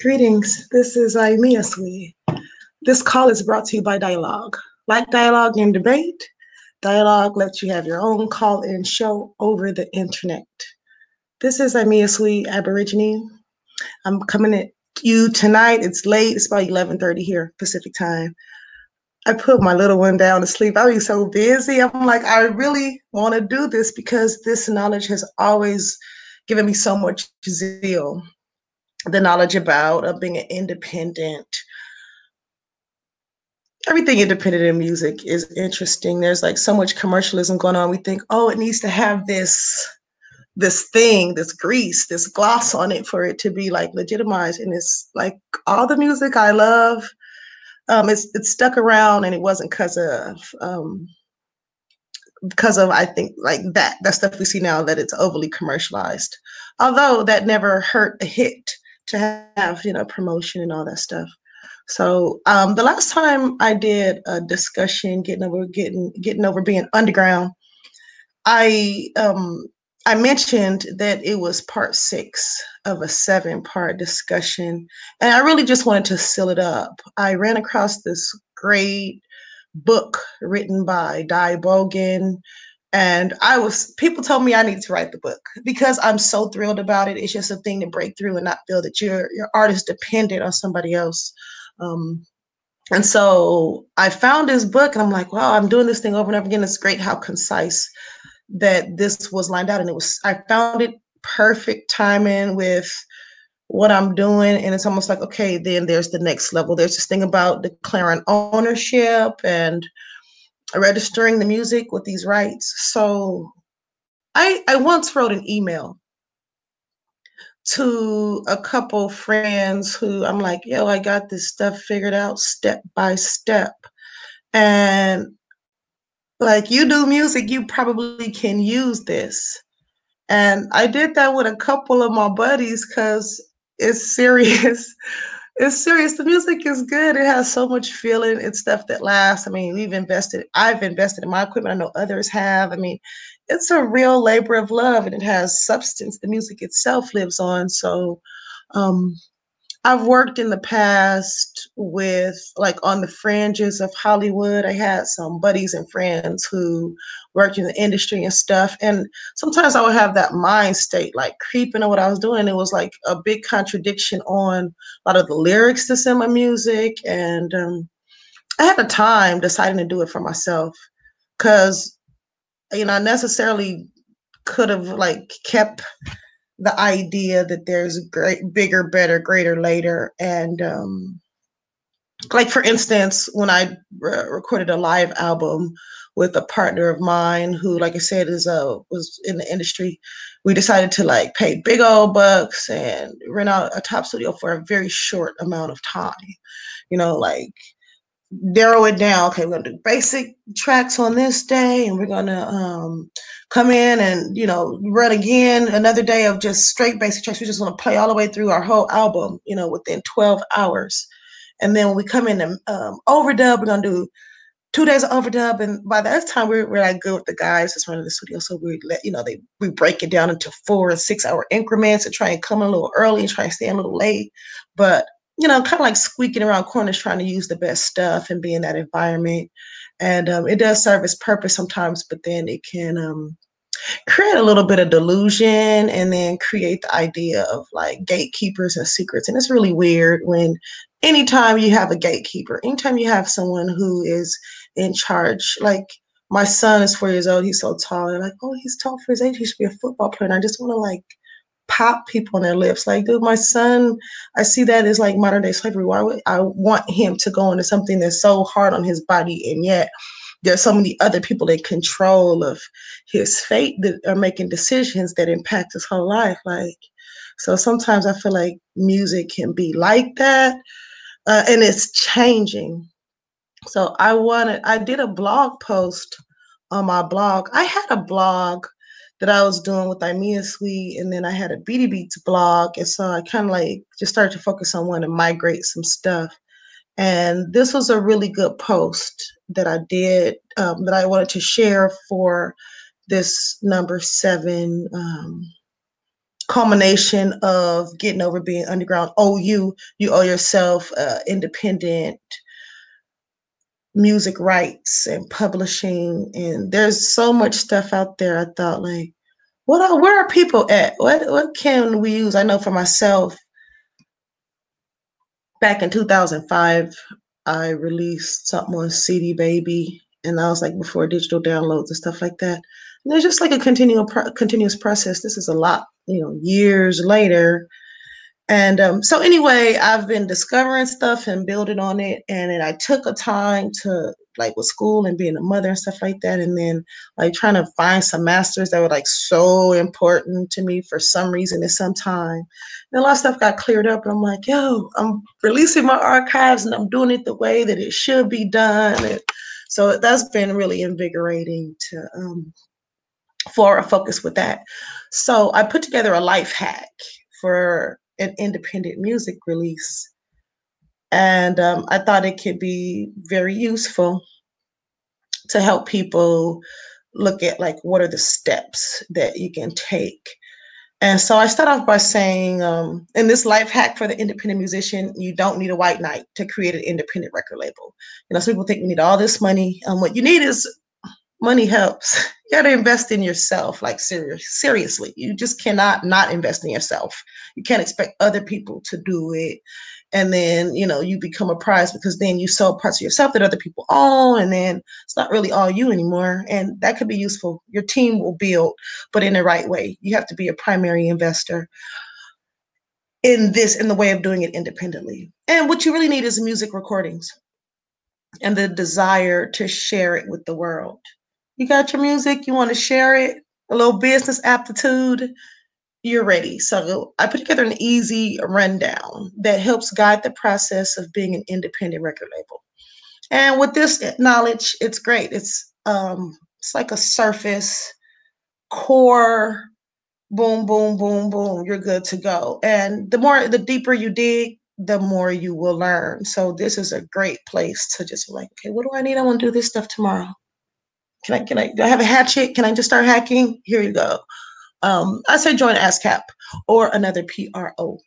Greetings. This is Aimia Sweet. This call is brought to you by Dialogue. Like dialogue and debate, Dialogue lets you have your own call-in show over the internet. This is Aimia Sweet Aborigine. I'm coming at you tonight. It's late. It's about 11:30 here Pacific time. I put my little one down to sleep. I was so busy. I'm like, I really want to do this because this knowledge has always given me so much zeal the knowledge about of being an independent. Everything independent in music is interesting. There's like so much commercialism going on. We think oh it needs to have this this thing this grease this gloss on it for it to be like legitimized. And it's like all the music i love um it's it's stuck around and it wasn't because of um because of i think like that that stuff we see now that it's overly commercialized although that never hurt a hit to have you know promotion and all that stuff. So um, the last time I did a discussion, getting over getting getting over being underground, I um, I mentioned that it was part six of a seven part discussion, and I really just wanted to seal it up. I ran across this great book written by Di Bogan and I was, people told me I need to write the book because I'm so thrilled about it. It's just a thing to break through and not feel that your your art is dependent on somebody else. Um, and so I found this book and I'm like, wow, I'm doing this thing over and over again. It's great how concise that this was lined out. And it was, I found it perfect timing with what I'm doing. And it's almost like, okay, then there's the next level. There's this thing about declaring ownership and registering the music with these rights. So I I once wrote an email to a couple friends who I'm like, yo, I got this stuff figured out step by step. And like you do music, you probably can use this. And I did that with a couple of my buddies because it's serious. it's serious. The music is good. It has so much feeling. It's stuff that lasts. I mean, we've invested, I've invested in my equipment. I know others have. I mean, it's a real labor of love and it has substance. The music itself lives on. So um, I've worked in the past with like on the fringes of Hollywood. I had some buddies and friends who worked in the industry and stuff. And sometimes I would have that mind state like creeping on what I was doing. And it was like a big contradiction on a lot of the lyrics that's in my music. And um, I had a time deciding to do it for myself because, you know, I necessarily could have like kept the idea that there's great bigger better greater later and um like for instance when i re- recorded a live album with a partner of mine who like i said is uh was in the industry we decided to like pay big old bucks and rent out a top studio for a very short amount of time you know like narrow it down. Okay, we're gonna do basic tracks on this day, and we're gonna um, come in and you know run again another day of just straight basic tracks. We just want to play all the way through our whole album, you know, within 12 hours. And then when we come in and um, overdub, we're gonna do two days of overdub, and by that time we're, we're like good with the guys that's running the studio. So we let you know they we break it down into four and six hour increments and try and come a little early and try and stay a little late. But you know, kind of like squeaking around corners trying to use the best stuff and be in that environment. And um, it does serve its purpose sometimes, but then it can um, create a little bit of delusion and then create the idea of like gatekeepers and secrets. And it's really weird when anytime you have a gatekeeper, anytime you have someone who is in charge, like my son is four years old, he's so tall. They're like, oh, he's tall for his age, he should be a football player. And I just want to like pop people on their lips. Like, dude, my son, I see that as like modern day slavery. Why would I want him to go into something that's so hard on his body and yet there's so many other people in control of his fate that are making decisions that impact his whole life. Like, so sometimes I feel like music can be like that, uh, and it's changing. So I wanted, I did a blog post on my blog. I had a blog that I was doing with Aimia Sweet, and then I had a Beaty Beats blog, and so I kind of like just started to focus on wanting to migrate some stuff. And this was a really good post that I did um, that I wanted to share for this number seven um, culmination of getting over being underground. Oh, you you owe yourself uh, independent music rights and publishing, and there's so much stuff out there. I thought like, what are, where are people at? What what can we use? I know for myself, back in 2005, I released something on CD Baby, and I was like before digital downloads and stuff like that. And it's just like a continual pro- continuous process. This is a lot, you know, years later. And um, so anyway, I've been discovering stuff and building on it, and then I took a time to like with school and being a mother and stuff like that, and then like trying to find some masters that were like so important to me for some reason at some time. And a lot of stuff got cleared up, and I'm like, yo, I'm releasing my archives and I'm doing it the way that it should be done. And so that's been really invigorating to um, for a focus with that. So I put together a life hack for an independent music release. And um, I thought it could be very useful to help people look at like what are the steps that you can take. And so I start off by saying, um, in this life hack for the independent musician, you don't need a white knight to create an independent record label. You know, some people think you need all this money. Um, what you need is money helps. You got to invest in yourself, like serious, seriously. You just cannot not invest in yourself. You can't expect other people to do it. And then, you know, you become a prize because then you sell parts of yourself that other people own. And then it's not really all you anymore. And that could be useful. Your team will build, but in the right way. You have to be a primary investor in this, in the way of doing it independently. And what you really need is music recordings and the desire to share it with the world. You got your music, you want to share it, a little business aptitude, you're ready. So I put together an easy rundown that helps guide the process of being an independent record label. And with this knowledge, it's great. It's um it's like a surface core boom boom boom boom you're good to go and the more the deeper you dig the more you will learn so this is a great place to just like okay what do i need i want to do this stuff tomorrow can I, can I, do I have a hatchet? Can I just start hacking? Here you go. Um, I say join ASCAP or another PRO.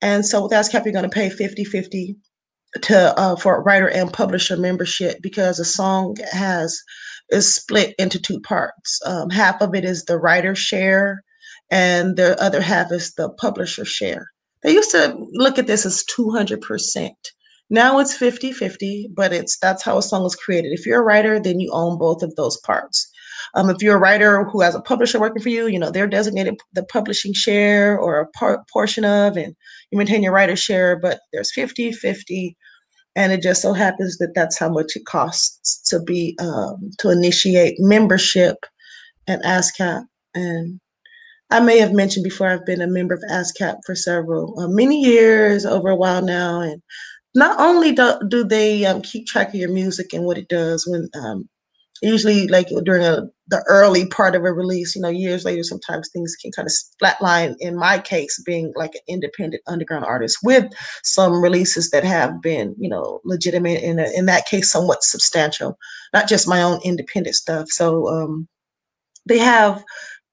And so with ASCAP, you're going to pay 50 50 to uh, for writer and publisher membership because a song has is split into two parts. Um, half of it is the writer share, and the other half is the publisher share. They used to look at this as 200%. Now it's 50 50, but it's that's how a song is created. If you're a writer, then you own both of those parts. Um, if you're a writer who has a publisher working for you, you know, they're designated the publishing share or a part, portion of, and you maintain your writer share, but there's 50 50. And it just so happens that that's how much it costs to be, um, to initiate membership at ASCAP. And I may have mentioned before I've been a member of ASCAP for several, uh, many years, over a while now. And not only do, do they um, keep track of your music and what it does when um, usually like during a, the early part of a release you know years later sometimes things can kind of flatline in my case being like an independent underground artist with some releases that have been you know legitimate in, a, in that case somewhat substantial not just my own independent stuff. So um, they have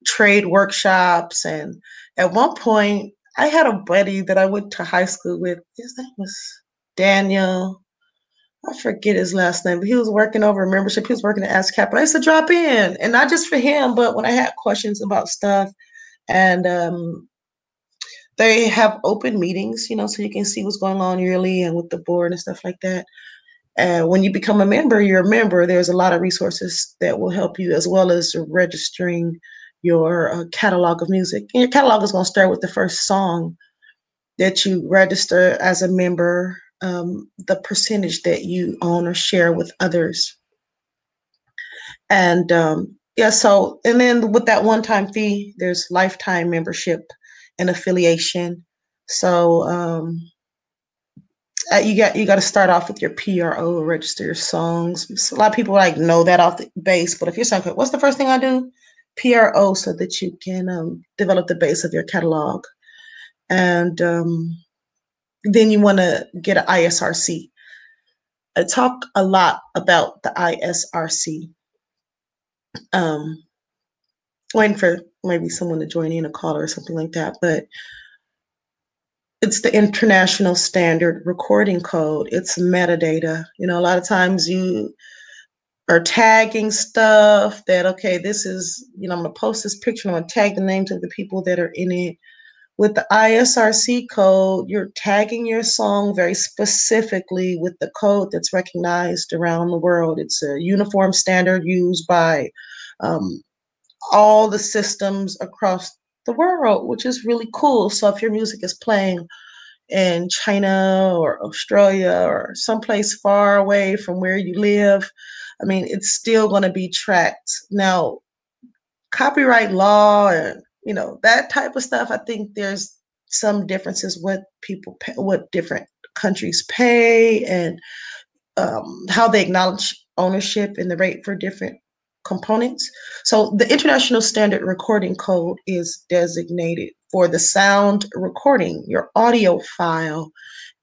trade workshops and at one point i had a buddy that i went to high school with. His name was Daniel. I forget his last name, but he was working over membership. He was working at ASCAP, and I used to drop in, and not just for him, but when I had questions about stuff, and um, they have open meetings, you know, so you can see what's going on yearly and with the board and stuff like that. And when you become a member, you're a member. There's a lot of resources that will help you, as well as registering your uh, catalog of music. And your catalog is going to start with the first song that you register as a member um, the percentage that you own or share with others. And um, yeah, so, and then with that one time fee, there's lifetime membership and affiliation. So, um, uh, you got you got to start off with your PRO, register your songs. So a lot of people like know that off the base, but if you're saying, what's the first thing I do? PRO, so that you can um, develop the base of your catalog. And um, then you want to get an ISRC. I talk a lot about the ISRC. Um, waiting for maybe someone to join in a call or something like that, but it's the international standard recording code. It's metadata. You know, a lot of times you are tagging stuff that okay, this is, you know, I'm gonna post this picture, I'm gonna tag the names of the people that are in it. With the ISRC code, you're tagging your song very specifically with the code that's recognized around the world. It's a uniform standard used by um, all the systems across the world, which is really cool. So if your music is playing in China or Australia or someplace far away from where you live, I mean, it's still going to be tracked. Now, copyright law and you know that type of stuff. I think there's some differences what people pay, what different countries pay and um, how they acknowledge ownership and the rate for different components. So the International Standard Recording Code is designated for the sound recording, your audio file,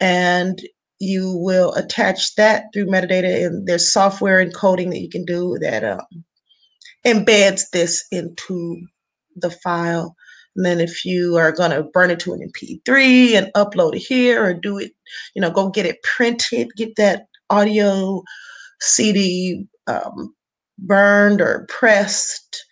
and you will attach that through metadata and there's software encoding that you can do that um, embeds this into the file. And then if you are going to burn it to an MP3 and upload it here or do it, you know, go get it printed, get that audio CD um, burned or pressed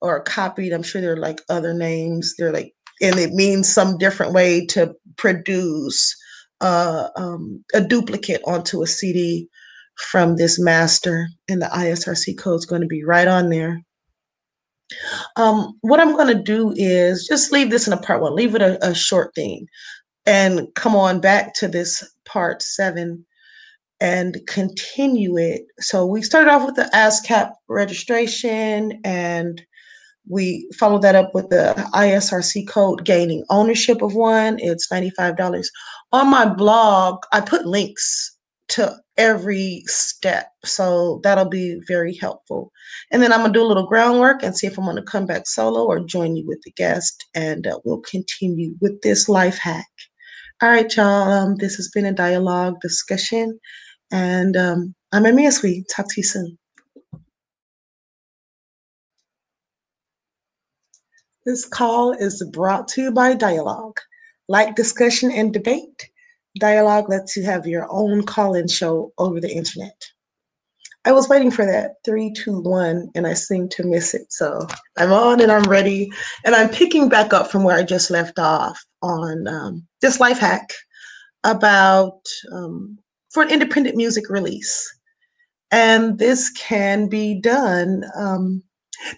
or copied. I'm sure there are like other names. They're like, and it means some different way to produce uh, um, a duplicate onto a CD from this master, and the ISRC code is going to be right on there. Um, what I'm going to do is just leave this in a part one, leave it a, a short thing, and come on back to this part seven and continue it. So we started off with the ASCAP registration and we followed that up with the ISRC code gaining ownership of one. It's $95. On my blog, I put links to every step. So that'll be very helpful. And then I'm going to do a little groundwork and see if I'm going to come back solo or join you with the guest. And uh, we'll continue with this life hack. All right, y'all. Um, this has been a dialogue discussion. And um, I'm Amia Sweet. Talk to you soon. This call is brought to you by Dialogue. Like discussion and debate, Dialogue lets you have your own call in show over the internet. I was waiting for that three, two, one, and I seem to miss it. So I'm on and I'm ready. And I'm picking back up from where I just left off on um, this life hack about um, for an independent music release. And this can be done. Um,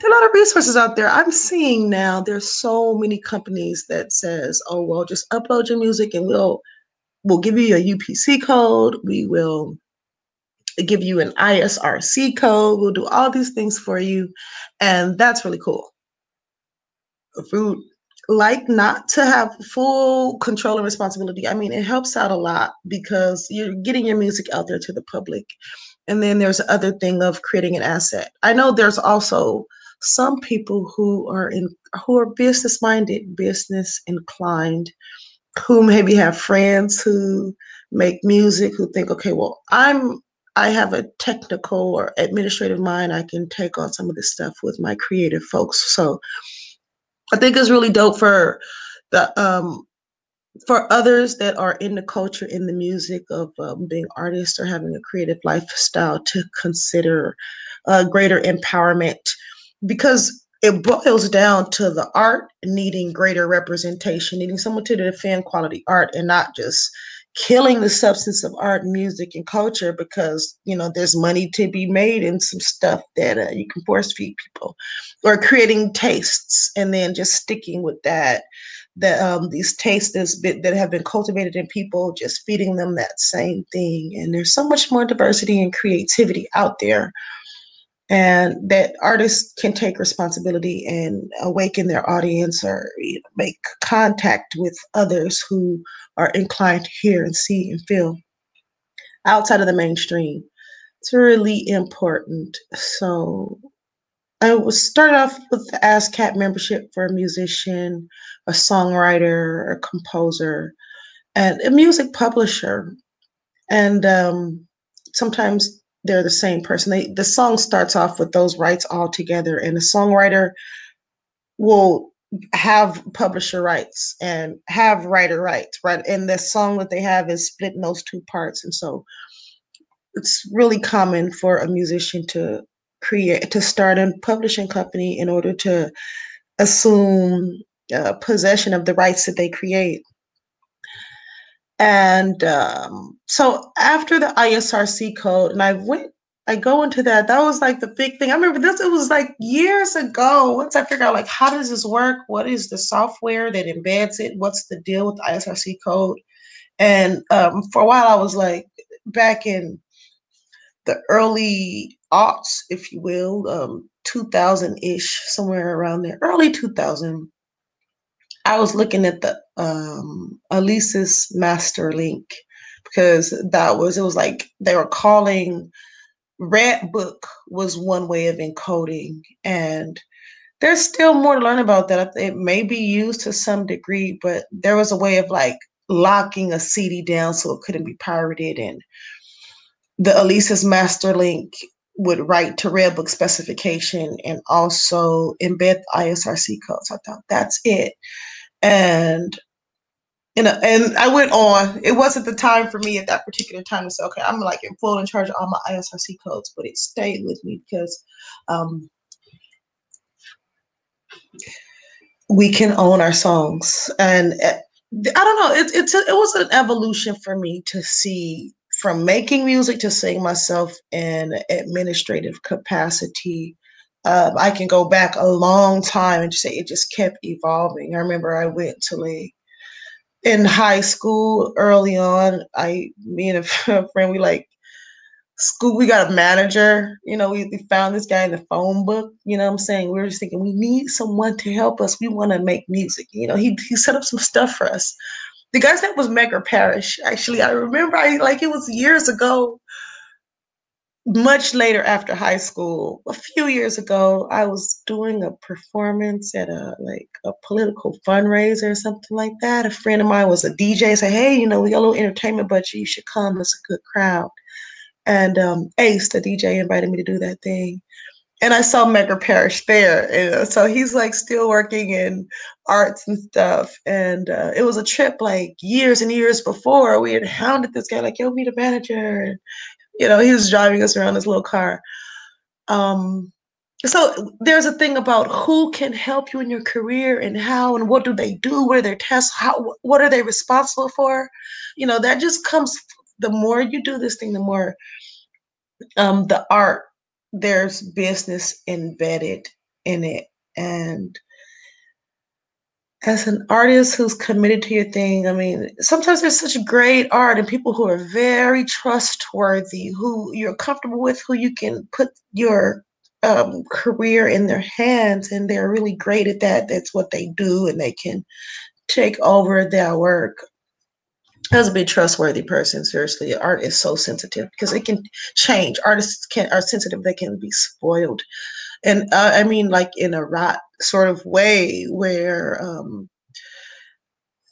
there are a lot of resources out there. I'm seeing now there's so many companies that says, "Oh well, just upload your music and we'll we'll give you a UPC code. We will give you an ISRC code. We'll do all these things for you, and that's really cool." If Food like not to have full control and responsibility. I mean, it helps out a lot because you're getting your music out there to the public. And then there's the other thing of creating an asset. I know there's also some people who are in who are business minded, business inclined, who maybe have friends who make music who think, okay, well, I'm I have a technical or administrative mind. I can take on some of this stuff with my creative folks. So I think it's really dope for the um for others that are in the culture, in the music of um, being artists or having a creative lifestyle to consider uh, greater empowerment because it boils down to the art needing greater representation, needing someone to defend quality art and not just killing the substance of art music and culture because you know there's money to be made in some stuff that uh, you can force feed people or creating tastes and then just sticking with that that um, these tastes that, that have been cultivated in people just feeding them that same thing. And there's so much more diversity and creativity out there and that artists can take responsibility and awaken their audience or you know, make contact with others who are inclined to hear and see and feel outside of the mainstream. It's really important. So I was start off with the ASCAP membership for a musician, a songwriter, a composer, and a music publisher. And um, sometimes they're the same person. They, the song starts off with those rights all together, and the songwriter will have publisher rights and have writer rights, right? And the song that they have is split in those two parts. And so it's really common for a musician to create to start a publishing company in order to assume uh, possession of the rights that they create. And um, so after the ISRC code, and I went I go into that. That was like the big thing. I remember this, it was like years ago. Once I figured out like how does this work? What is the software that embeds it? What's the deal with the ISRC code? And um, for a while I was like back in the early aughts, if you will, um, 2000-ish, somewhere around there, early 2000. I was looking at the um, Alesis Master Link because that was, it was like they were calling Red Book was one way of encoding, and there's still more to learn about that. It may be used to some degree, but there was a way of like locking a CD down so it couldn't be pirated, and the Alesis Master Link would write to Red Book specification and also embed ISRC codes. I thought that's it, and know, and I went on. It wasn't the time for me at that particular time to say, okay, I'm like in full in charge of all my ISRC codes, but it stayed with me because um, we can own our songs. And uh, I don't know, it, it's a, it was an evolution for me to see from making music to seeing myself in administrative capacity. Uh, I can go back a long time and just say it just kept evolving. I remember I went to like in high school early on i me and a friend we like school we got a manager you know we, we found this guy in the phone book you know what i'm saying we were just thinking we need someone to help us we want to make music you know he, he set up some stuff for us the guy's name was Medgar Parish. Actually, I remember I like it was years ago much later after high school, a few years ago, I was doing a performance at a like a political fundraiser or something like that. A friend of mine was a DJ. Said, "Hey, you know, we got a little entertainment budget. You should come. It's a good crowd." And um, Ace, the DJ, invited me to do that thing, and I saw Medgar Parish there. So he's like still working in arts and stuff. And uh, it was a trip like years and years before. We had hounded this guy like, "Yo, meet a manager." You know, he was driving us around his little car. Um, so there's a thing about who can help you in your career and how and what do they do what are their tests how what are they responsible for you know that just comes the more you do this thing the more um the art there's business embedded in it and as an artist who's committed to your thing, I mean, sometimes there's such great art and people who are very trustworthy, who you're comfortable with, who you can put your um, career in their hands, and they're really great at that. That's what they do, and they can take over their work. As a big trustworthy person, seriously, art is so sensitive because it can change. Artists can are sensitive; they can be spoiled and uh, I mean like in a rot sort of way where um,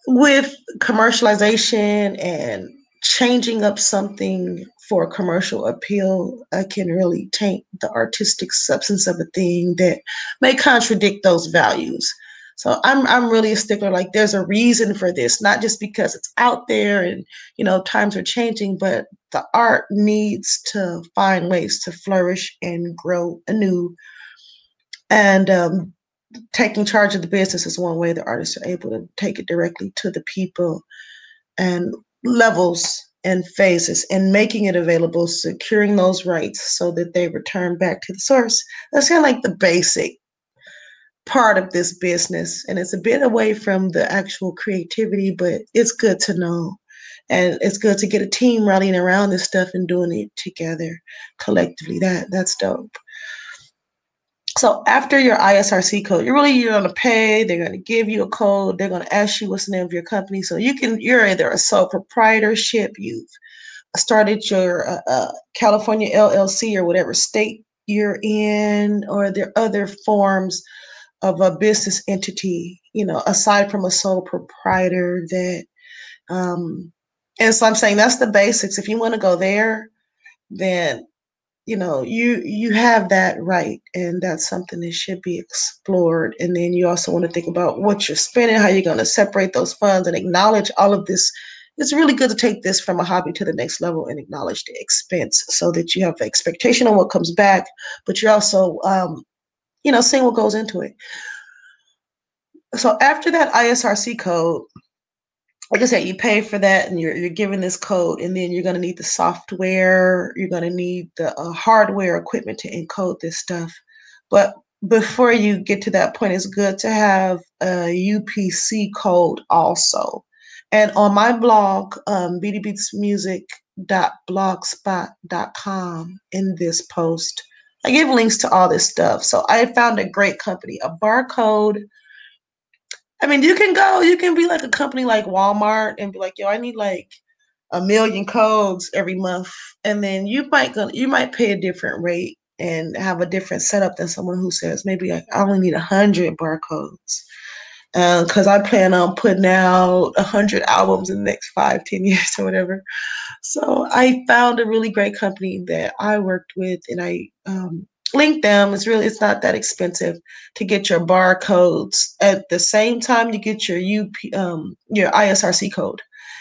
with commercialization and changing up something for commercial appeal uh, can really taint the artistic substance of a thing that may contradict those values. So I'm I'm really a stickler. Like there's a reason for this, not just because it's out there and you know times are changing, but the art needs to find ways to flourish and grow anew and um, taking charge of the business is one way the artists are able to take it directly to the people and levels and phases and making it available, securing those rights so that they return back to the source. That's kind of like the basic part of this business. And it's a bit away from the actual creativity, but it's good to know. And it's good to get a team rallying around this stuff and doing it together collectively. That that's dope. So after your ISRC code, you're really you're gonna pay. They're gonna give you a code. They're gonna ask you what's the name of your company. So you can you're either a sole proprietorship, you've started your uh, uh, California LLC or whatever state you're in, or there are other forms of a business entity. You know, aside from a sole proprietor that. Um, and so I'm saying that's the basics. If you want to go there, then you know you you have that right and that's something that should be explored. And then you also want to think about what you're spending how you're going to separate those funds and acknowledge all of this. It's really good to take this from a hobby to the next level and acknowledge the expense so that you have expectation on what comes back but you're also um, you know seeing what goes into it. So after that isrc code like I said, you pay for that and you're, you're given this code, and then you're going to need the software, you're going to need the uh, hardware equipment to encode this stuff. But before you get to that point, it's good to have a UPC code also. And on my blog, um, bdbeatsmusic.blogspot.com, in this post, I give links to all this stuff. So I found a great company, a barcode I mean, you can go, you can be like a company like Walmart and be like, yo, I need like a million codes every month. And then you might go, you might pay a different rate and have a different setup than someone who says maybe I only need a hundred barcodes. Because uh, I plan on putting out a hundred albums in the next five, ten years or whatever. So I found a really great company that I worked with, and I um, link them. It's really it's not that expensive to get your barcodes at the same time you get your UP um, your ISRC code.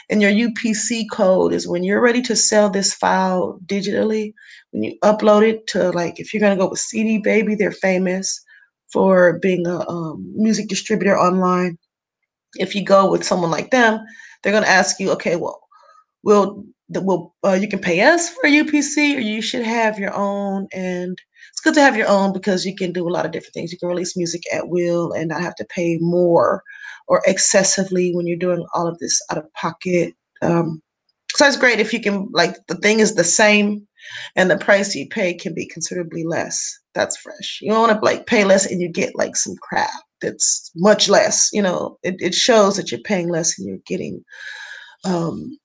And your UPC code is when you're ready to sell this file digitally. When you upload it to like if you're gonna go with CD Baby, they're famous for being a um, music distributor online. If you go with someone like them, they're gonna ask you, okay, well, will will uh, you can pay us for UPC or you should have your own and good to have your own because you can do a lot of different things. You can release music at will and not have to pay more or excessively when you're doing all of this out of pocket. Um, so it's great if you can like the thing is the same and the price you pay can be considerably less. That's fresh. You don't want to like pay less and you get like some crap that's much less. You know, it, it shows that you're paying less and you're getting um,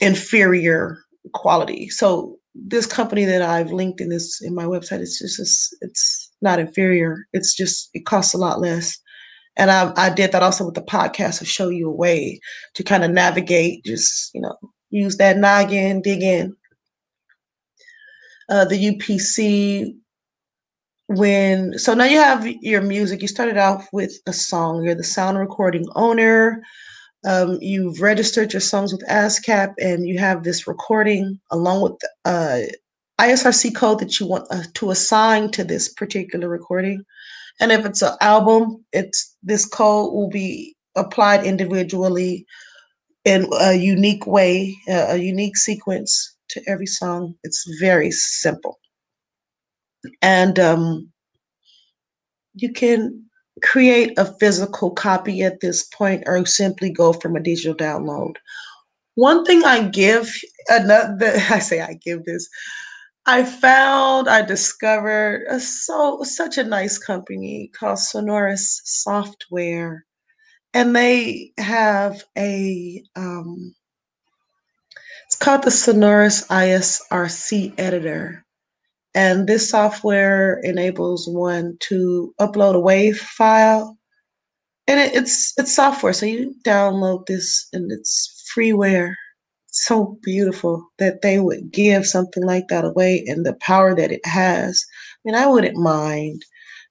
inferior quality. So this company that I've linked in this in my website, it's just it's, it's not inferior. It's just it costs a lot less. And I, I did that also with the podcast to show you a way to kind of navigate, just you know, use that noggin, dig in. Uh, the UPC when so now you have your music. You started off with a song. You're the sound recording owner. Um, you've registered your songs with ASCAP and you have this recording along with the uh, ISRC code that you want uh, to assign to this particular recording. And if it's an album, it's this code will be applied individually in a unique way, a unique sequence to every song. It's very simple. And um, you can create a physical copy at this point or simply go from a digital download. One thing I give, another, I say I give this, I found, I discovered a, so such a nice company called Sonoris Software, and they have a um, it's called the Sonoris ISRC editor, and this software enables one to upload a WAV file. And it, it's it's software, so you download this and it's freeware. so beautiful that they would give something like that away and the power that it has. I mean, I wouldn't mind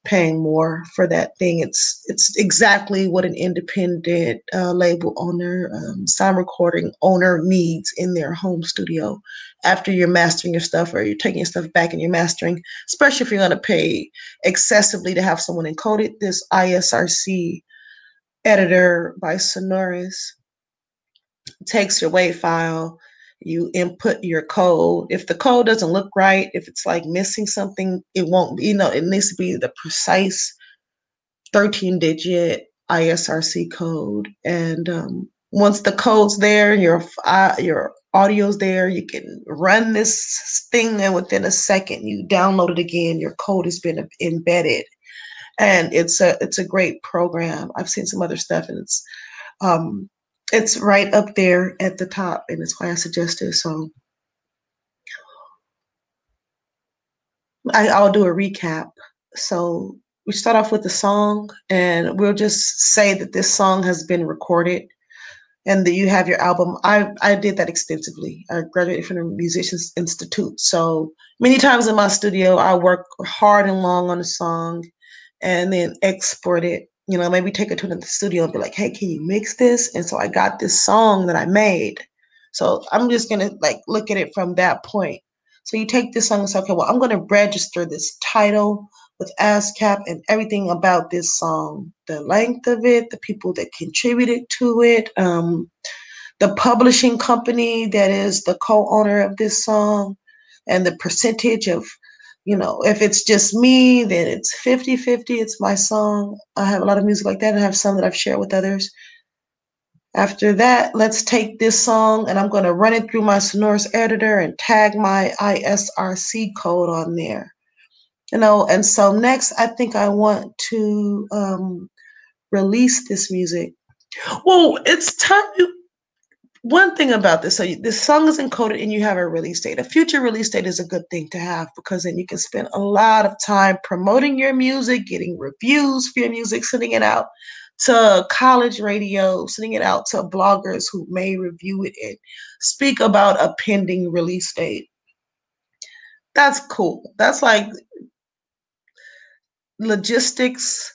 paying more for that thing. It's it's exactly what an independent uh, label owner, um, sound recording owner needs in their home studio. After you're mastering your stuff or you're taking your stuff back and you're mastering, especially if you're going to pay excessively to have someone encode it. This ISRC editor by Sonoris takes your WAV file you input your code. If the code doesn't look right, if it's like missing something, it won't be, you know, it needs to be the precise 13 digit ISRC code. And um, once the code's there, your uh, your audio's there, you can run this thing, and within a second, you download it again. Your code has been embedded, and it's a it's a great program. I've seen some other stuff, and it's um, it's right up there at the top, and it's why I suggested. So I, I'll do a recap. So we start off with the song, and we'll just say that this song has been recorded. and that you have your album. I I did that extensively. I graduated from the Musicians Institute, so many times in my studio, I work hard and long on a song, and then export it. You know, maybe take it to the studio and be like, "Hey, can you mix this?" And so I got this song that I made. So I'm just gonna like look at it from that point. So you take this song and say, "Okay, well, I'm gonna register this title." with ASCAP and everything about this song the length of it, the people that contributed to it, um, the publishing company that is the co owner of this song, and the percentage of, you know, if it's just me, then it's 50 50, it's my song. I have a lot of music like that, I have some that I've shared with others. After that, let's take this song and I'm going to run it through my Sonoris editor and tag my ISRC code on there you know and so next i think i want to um release this music well it's time one thing about this so this song is encoded and you have a release date. A future release date is a good thing to have because then you can spend a lot of time promoting your music getting reviews for your music sending it out to college radio sending it out to bloggers who may review it and speak about a pending release date. That's cool. That's like logistics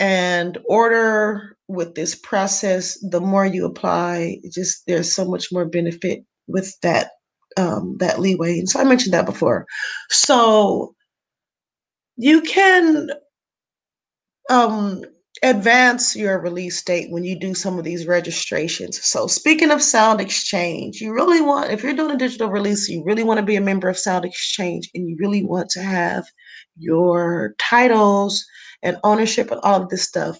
and order with this process, the more you apply, just there's so much more benefit with that um, that leeway. And so I mentioned that before. So you can um, advance your release date when you do some of these registrations. So speaking of Sound Exchange, you really want if you're doing a digital release, you really want to be a member of Sound Exchange, and you really want to have your titles and ownership and all of this stuff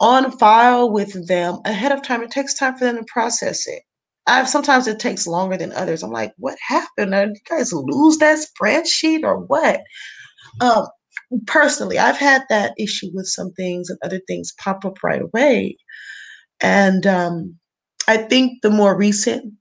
on file with them ahead of time. It takes time for them to process it. I've sometimes it takes longer than others. I'm like, what happened? Did you guys lose that spreadsheet or what? Um, personally, I've had that issue with some things and other things pop up right away. And um, I think the more recent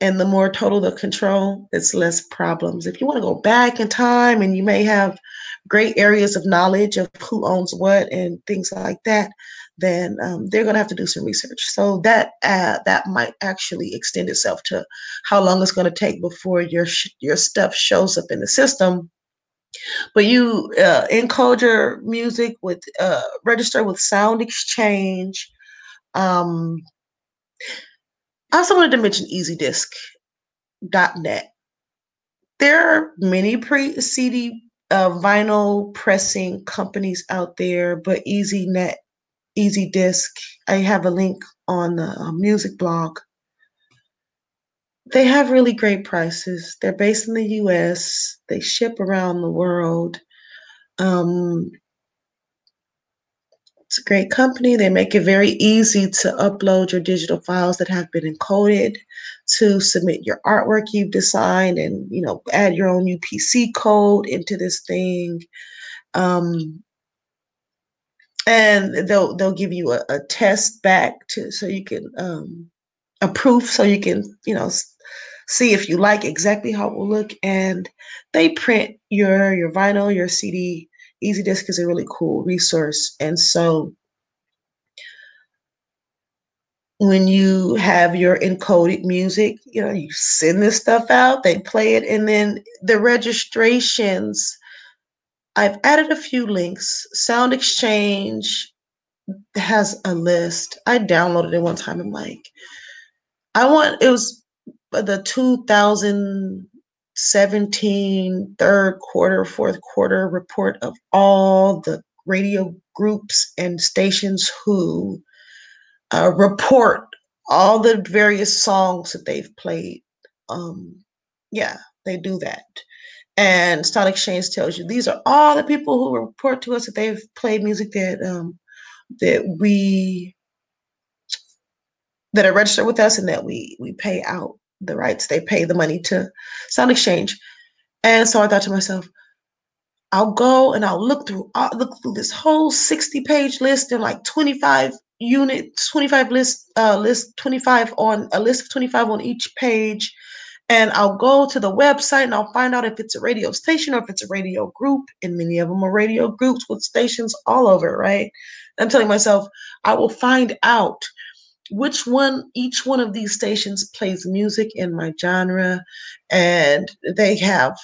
and the more total the control, it's less problems. If you want to go back in time and you may have great areas of knowledge of who owns what and things like that, then um, they're going to have to do some research. So that uh, that might actually extend itself to how long it's going to take before your sh- your stuff shows up in the system. But you uh, encode your music with uh, register with Sound Exchange. Um, I also wanted to mention EasyDisc.net. There are many pre CD uh, vinyl pressing companies out there, but Easy Net, Easy Disc. I have a link on the uh, music blog. They have really great prices. They're based in the US, they ship around the world. Um, it's a great company. They make it very easy to upload your digital files that have been encoded, to submit your artwork you've designed, and you know add your own UPC code into this thing. Um, and they'll they'll give you a, a, test back to so you can um, a proof so you can you know see if you like exactly how it will look. And they print your your vinyl, your CD easy disc is a really cool resource. And so when you have your encoded music, you know, you send this stuff out, they play it, and then the registrations. I've added a few links. Sound Exchange has a list. I downloaded it one time. I'm like, I want it was the 2017 third quarter, fourth quarter report of all the radio groups and stations who uh, report all the various songs that they've played. Um, yeah, they do that. And Sound Exchange tells you these are all the people who report to us that they've played music that um, that we that are registered with us and that we we pay out the rights. They pay the money to Sound Exchange. And so I thought to myself, I'll go and I'll look through I'll look through this whole 60 page list and like 25 unit 25 list uh list 25 on a list of 25 on each page. And I'll go to the website and I'll find out if it's a radio station or if it's a radio group and many of them are radio groups with stations all over right? I'm telling myself I will find out which one each one of these stations plays music in my genre and they have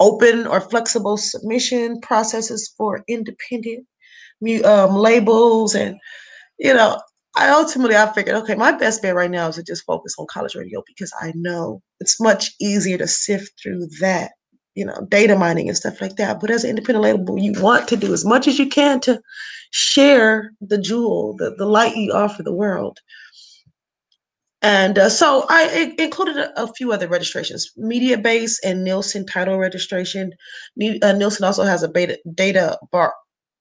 open or flexible submission processes for independent um, labels and you know i ultimately i figured okay my best bet right now is to just focus on college radio because i know it's much easier to sift through that you know data mining and stuff like that but as an independent label you want to do as much as you can to share the jewel the, the light you offer the world and uh, so I included a, a, few other registrations, Mediabase and Nielsen title registration. Uh, Nielsen also has a beta, data bar,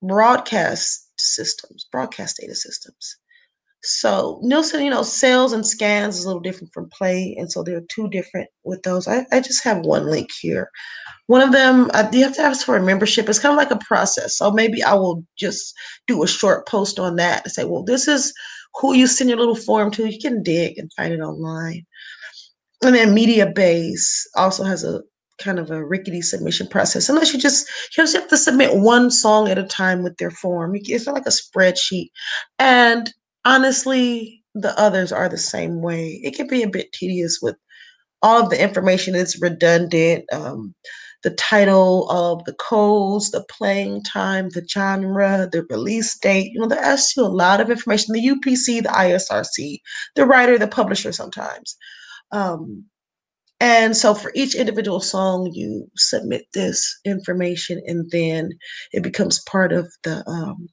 broadcast systems, broadcast data systems. So Nielsen, you know, sales and scans is a little different from play. And so there are two different with those. I, I just have one link here. One of them, uh, you have to ask for a membership. It's kind of like a process. So maybe I will just do a short post on that and say, well, this is who you send your little form to. You can dig and find it online. And then Mediabase also has a kind of a rickety submission process. Unless you just you just have to submit one song at a time with their form. It's not like a spreadsheet. And honestly, the others are the same way. It can be a bit tedious with all of the information is redundant. Um, the title of the codes, the playing time, the genre, the release date. You know, they ask you a lot of information. The UPC, the ISRC, the writer, the publisher sometimes. Um, and so for each individual song, you submit this information and then it becomes part of the, um,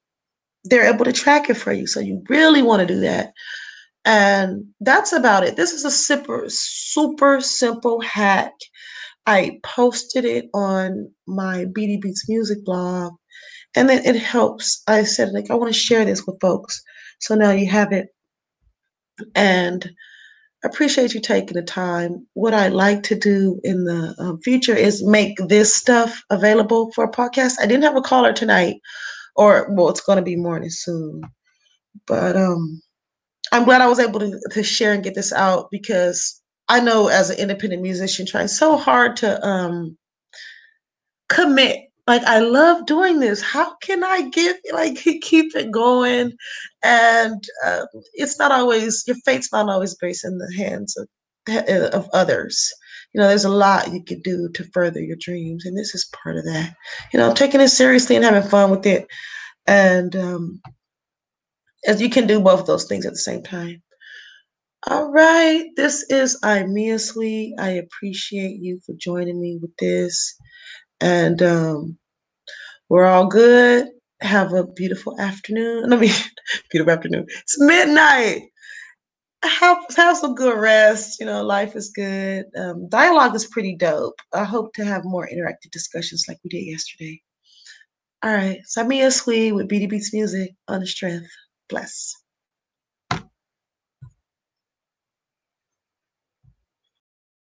they're able to track it for you. So you really want to do that. And that's about it. This is a super, super simple hack I posted it on my BD Beats music blog, and then it helps. I said, like, I want to share this with folks. So now you have it. And appreciate you taking the time. What I'd like to do in the um, future is make this stuff available for a podcast. I didn't have a caller tonight, or well, it's going to be morning soon. But um, I'm glad I was able to, to share and get this out because I know as an independent musician trying so hard to um commit. Like I love doing this. How can I get like keep it going? And uh, it's not always your fate's not always based in the hands of of others. You know, there's a lot you could do to further your dreams, and this is part of that. You know, taking it seriously and having fun with it, and um, as you can do both of those things at the same time. All right, this is Aimia Sweet. I appreciate you for joining me with this. And um, we're all good. Have a beautiful afternoon. I mean, beautiful afternoon. It's midnight. Have, have some good rest. You know, life is good. Um, dialogue is pretty dope. I hope to have more interactive discussions like we did yesterday. All right, Samia Sweet with BD Beats Music on the strength. Bless.